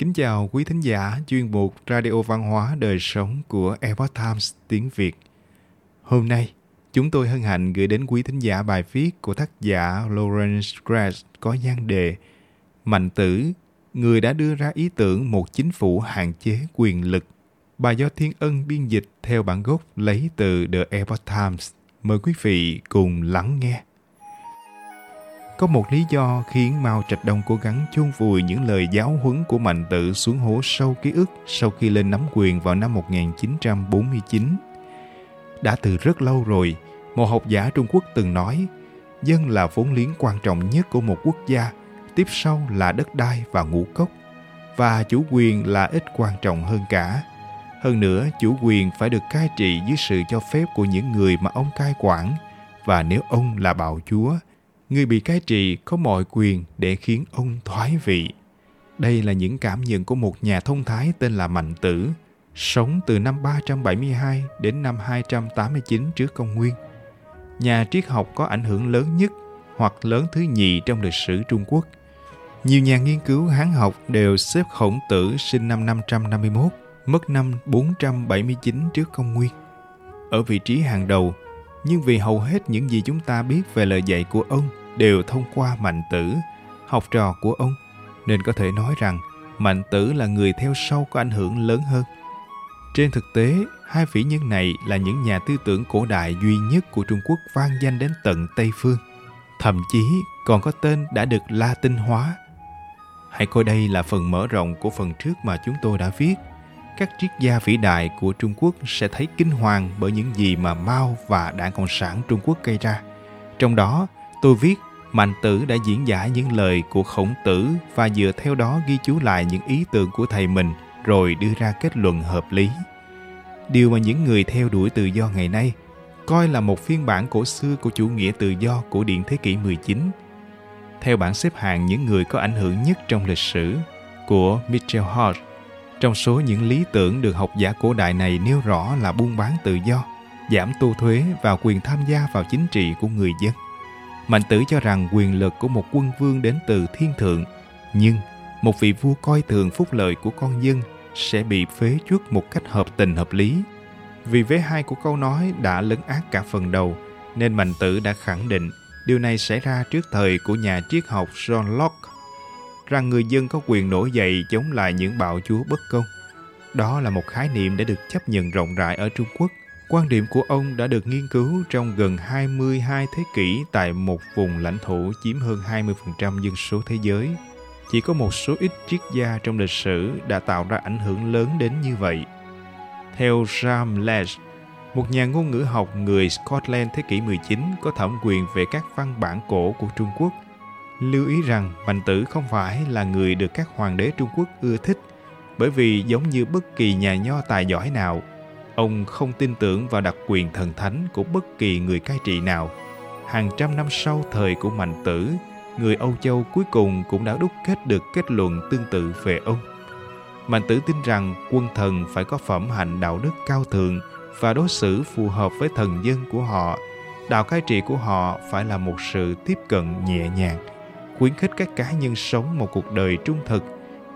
Kính chào quý thính giả chuyên mục Radio Văn hóa Đời Sống của Epoch Times tiếng Việt. Hôm nay, chúng tôi hân hạnh gửi đến quý thính giả bài viết của tác giả Lawrence Grass có nhan đề Mạnh tử, người đã đưa ra ý tưởng một chính phủ hạn chế quyền lực. Bài do Thiên Ân biên dịch theo bản gốc lấy từ The Epoch Times. Mời quý vị cùng lắng nghe. Có một lý do khiến Mao Trạch Đông cố gắng chôn vùi những lời giáo huấn của Mạnh tự xuống hố sâu ký ức sau khi lên nắm quyền vào năm 1949. Đã từ rất lâu rồi, một học giả Trung Quốc từng nói, dân là vốn liếng quan trọng nhất của một quốc gia, tiếp sau là đất đai và ngũ cốc, và chủ quyền là ít quan trọng hơn cả. Hơn nữa, chủ quyền phải được cai trị dưới sự cho phép của những người mà ông cai quản, và nếu ông là bạo chúa, người bị cai trị có mọi quyền để khiến ông thoái vị. Đây là những cảm nhận của một nhà thông thái tên là Mạnh Tử, sống từ năm 372 đến năm 289 trước công nguyên. Nhà triết học có ảnh hưởng lớn nhất hoặc lớn thứ nhì trong lịch sử Trung Quốc. Nhiều nhà nghiên cứu Hán học đều xếp Khổng Tử sinh năm 551, mất năm 479 trước công nguyên. Ở vị trí hàng đầu, nhưng vì hầu hết những gì chúng ta biết về lời dạy của ông đều thông qua Mạnh Tử, học trò của ông, nên có thể nói rằng Mạnh Tử là người theo sau có ảnh hưởng lớn hơn. Trên thực tế, hai vĩ nhân này là những nhà tư tưởng cổ đại duy nhất của Trung Quốc vang danh đến tận Tây Phương. Thậm chí còn có tên đã được Latin hóa. Hãy coi đây là phần mở rộng của phần trước mà chúng tôi đã viết. Các triết gia vĩ đại của Trung Quốc sẽ thấy kinh hoàng bởi những gì mà Mao và Đảng Cộng sản Trung Quốc gây ra. Trong đó, tôi viết Mạnh tử đã diễn giải những lời của khổng tử và dựa theo đó ghi chú lại những ý tưởng của thầy mình rồi đưa ra kết luận hợp lý. Điều mà những người theo đuổi tự do ngày nay coi là một phiên bản cổ xưa của chủ nghĩa tự do của Điện thế kỷ 19. Theo bảng xếp hạng những người có ảnh hưởng nhất trong lịch sử của Mitchell Hart, trong số những lý tưởng được học giả cổ đại này nêu rõ là buôn bán tự do, giảm tu thuế và quyền tham gia vào chính trị của người dân. Mạnh tử cho rằng quyền lực của một quân vương đến từ thiên thượng, nhưng một vị vua coi thường phúc lợi của con dân sẽ bị phế chuất một cách hợp tình hợp lý. Vì vế hai của câu nói đã lấn át cả phần đầu, nên Mạnh tử đã khẳng định điều này xảy ra trước thời của nhà triết học John Locke, rằng người dân có quyền nổi dậy chống lại những bạo chúa bất công. Đó là một khái niệm đã được chấp nhận rộng rãi ở Trung Quốc Quan điểm của ông đã được nghiên cứu trong gần 22 thế kỷ tại một vùng lãnh thổ chiếm hơn 20% dân số thế giới. Chỉ có một số ít triết gia trong lịch sử đã tạo ra ảnh hưởng lớn đến như vậy. Theo Sam Lesh, một nhà ngôn ngữ học người Scotland thế kỷ 19 có thẩm quyền về các văn bản cổ của Trung Quốc, lưu ý rằng Mạnh Tử không phải là người được các hoàng đế Trung Quốc ưa thích, bởi vì giống như bất kỳ nhà nho tài giỏi nào, Ông không tin tưởng vào đặc quyền thần thánh của bất kỳ người cai trị nào. Hàng trăm năm sau thời của Mạnh Tử, người Âu Châu cuối cùng cũng đã đúc kết được kết luận tương tự về ông. Mạnh Tử tin rằng quân thần phải có phẩm hạnh đạo đức cao thượng và đối xử phù hợp với thần dân của họ. Đạo cai trị của họ phải là một sự tiếp cận nhẹ nhàng, khuyến khích các cá nhân sống một cuộc đời trung thực.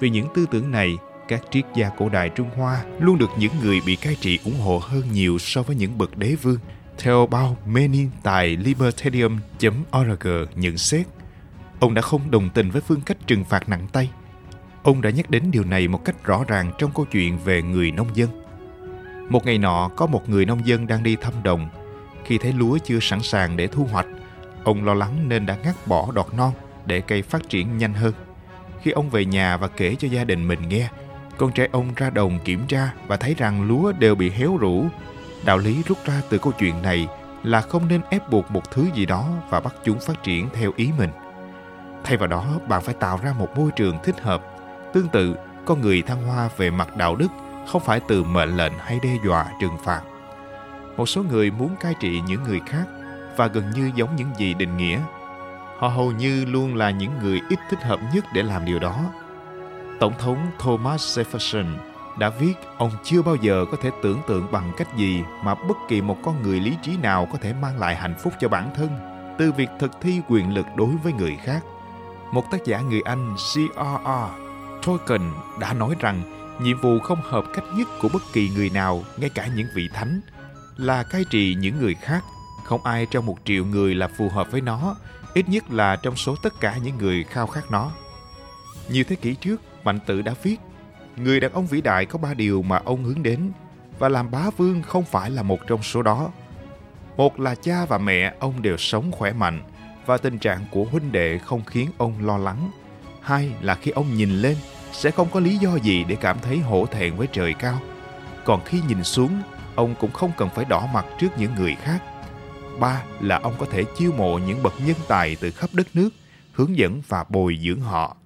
Vì những tư tưởng này các triết gia cổ đại Trung Hoa luôn được những người bị cai trị ủng hộ hơn nhiều so với những bậc đế vương. Theo bao Menin tại libertarium.org nhận xét, ông đã không đồng tình với phương cách trừng phạt nặng tay. Ông đã nhắc đến điều này một cách rõ ràng trong câu chuyện về người nông dân. Một ngày nọ, có một người nông dân đang đi thăm đồng. Khi thấy lúa chưa sẵn sàng để thu hoạch, ông lo lắng nên đã ngắt bỏ đọt non để cây phát triển nhanh hơn. Khi ông về nhà và kể cho gia đình mình nghe, con trai ông ra đồng kiểm tra và thấy rằng lúa đều bị héo rũ. Đạo lý rút ra từ câu chuyện này là không nên ép buộc một thứ gì đó và bắt chúng phát triển theo ý mình. Thay vào đó, bạn phải tạo ra một môi trường thích hợp. Tương tự, con người thăng hoa về mặt đạo đức không phải từ mệnh lệnh hay đe dọa trừng phạt. Một số người muốn cai trị những người khác và gần như giống những gì định nghĩa. Họ hầu như luôn là những người ít thích hợp nhất để làm điều đó Tổng thống Thomas Jefferson đã viết ông chưa bao giờ có thể tưởng tượng bằng cách gì mà bất kỳ một con người lý trí nào có thể mang lại hạnh phúc cho bản thân từ việc thực thi quyền lực đối với người khác. Một tác giả người Anh C.R.R. Tolkien đã nói rằng nhiệm vụ không hợp cách nhất của bất kỳ người nào, ngay cả những vị thánh, là cai trị những người khác. Không ai trong một triệu người là phù hợp với nó, ít nhất là trong số tất cả những người khao khát nó. Nhiều thế kỷ trước, Mạnh Tử đã viết, người đàn ông vĩ đại có ba điều mà ông hướng đến, và làm bá vương không phải là một trong số đó. Một là cha và mẹ ông đều sống khỏe mạnh, và tình trạng của huynh đệ không khiến ông lo lắng. Hai là khi ông nhìn lên, sẽ không có lý do gì để cảm thấy hổ thẹn với trời cao. Còn khi nhìn xuống, ông cũng không cần phải đỏ mặt trước những người khác. Ba là ông có thể chiêu mộ những bậc nhân tài từ khắp đất nước, hướng dẫn và bồi dưỡng họ.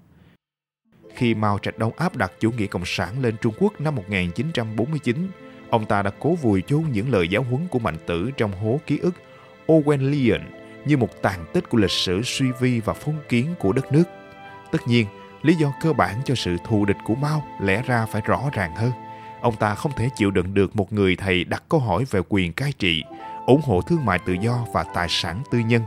Khi Mao Trạch Đông áp đặt chủ nghĩa cộng sản lên Trung Quốc năm 1949, ông ta đã cố vùi chôn những lời giáo huấn của Mạnh Tử trong hố ký ức Orwellian như một tàn tích của lịch sử suy vi và phong kiến của đất nước. Tất nhiên, lý do cơ bản cho sự thù địch của Mao lẽ ra phải rõ ràng hơn. Ông ta không thể chịu đựng được một người thầy đặt câu hỏi về quyền cai trị, ủng hộ thương mại tự do và tài sản tư nhân,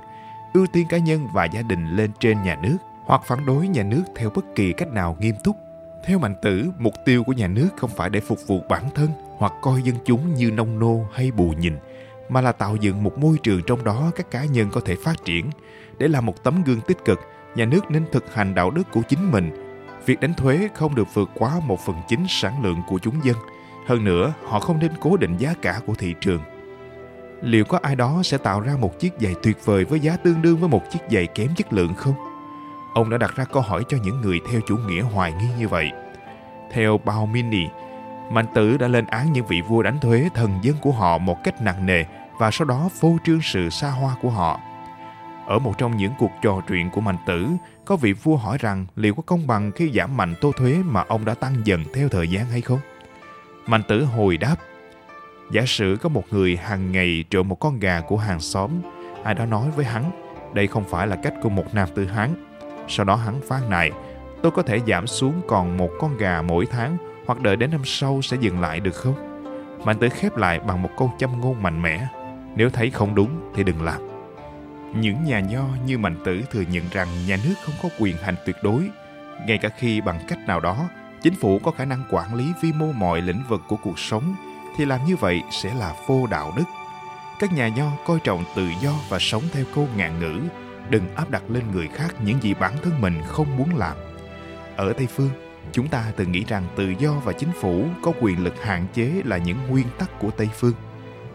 ưu tiên cá nhân và gia đình lên trên nhà nước, hoặc phản đối nhà nước theo bất kỳ cách nào nghiêm túc. Theo Mạnh Tử, mục tiêu của nhà nước không phải để phục vụ bản thân hoặc coi dân chúng như nông nô hay bù nhìn – mà là tạo dựng một môi trường trong đó các cá nhân có thể phát triển. Để làm một tấm gương tích cực, nhà nước nên thực hành đạo đức của chính mình. Việc đánh thuế không được vượt quá một phần chín sản lượng của chúng dân. Hơn nữa, họ không nên cố định giá cả của thị trường. Liệu có ai đó sẽ tạo ra một chiếc giày tuyệt vời với giá tương đương với một chiếc giày kém chất lượng không? Ông đã đặt ra câu hỏi cho những người theo chủ nghĩa hoài nghi như vậy. Theo Baumini, Mạnh tử đã lên án những vị vua đánh thuế thần dân của họ một cách nặng nề và sau đó phô trương sự xa hoa của họ. Ở một trong những cuộc trò chuyện của Mạnh Tử, có vị vua hỏi rằng liệu có công bằng khi giảm mạnh tô thuế mà ông đã tăng dần theo thời gian hay không? Mạnh Tử hồi đáp, giả sử có một người hàng ngày trộm một con gà của hàng xóm, ai đó nói với hắn, đây không phải là cách của một nam tử Hán. Sau đó hắn phán này, tôi có thể giảm xuống còn một con gà mỗi tháng hoặc đợi đến năm sau sẽ dừng lại được không? Mạnh tử khép lại bằng một câu châm ngôn mạnh mẽ. Nếu thấy không đúng thì đừng làm. Những nhà nho như Mạnh Tử thừa nhận rằng nhà nước không có quyền hành tuyệt đối, ngay cả khi bằng cách nào đó chính phủ có khả năng quản lý vi mô mọi lĩnh vực của cuộc sống thì làm như vậy sẽ là vô đạo đức. Các nhà nho coi trọng tự do và sống theo câu ngạn ngữ, đừng áp đặt lên người khác những gì bản thân mình không muốn làm. Ở Tây Phương, chúng ta từng nghĩ rằng tự do và chính phủ có quyền lực hạn chế là những nguyên tắc của Tây Phương.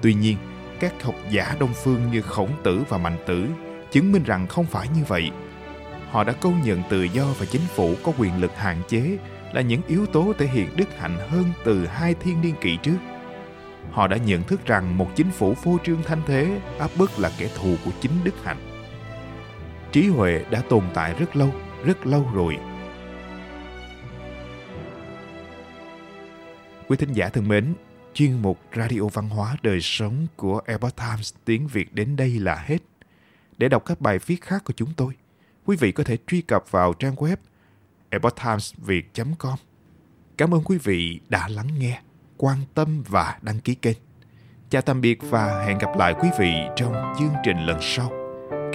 Tuy nhiên, các học giả Đông Phương như Khổng Tử và Mạnh Tử chứng minh rằng không phải như vậy. Họ đã công nhận tự do và chính phủ có quyền lực hạn chế là những yếu tố thể hiện đức hạnh hơn từ hai thiên niên kỷ trước. Họ đã nhận thức rằng một chính phủ phô trương thanh thế áp bức là kẻ thù của chính đức hạnh. Trí huệ đã tồn tại rất lâu, rất lâu rồi. Quý thính giả thân mến, chuyên mục Radio Văn hóa Đời Sống của Epoch Times tiếng Việt đến đây là hết. Để đọc các bài viết khác của chúng tôi, quý vị có thể truy cập vào trang web epochtimesviet.com. Cảm ơn quý vị đã lắng nghe, quan tâm và đăng ký kênh. Chào tạm biệt và hẹn gặp lại quý vị trong chương trình lần sau.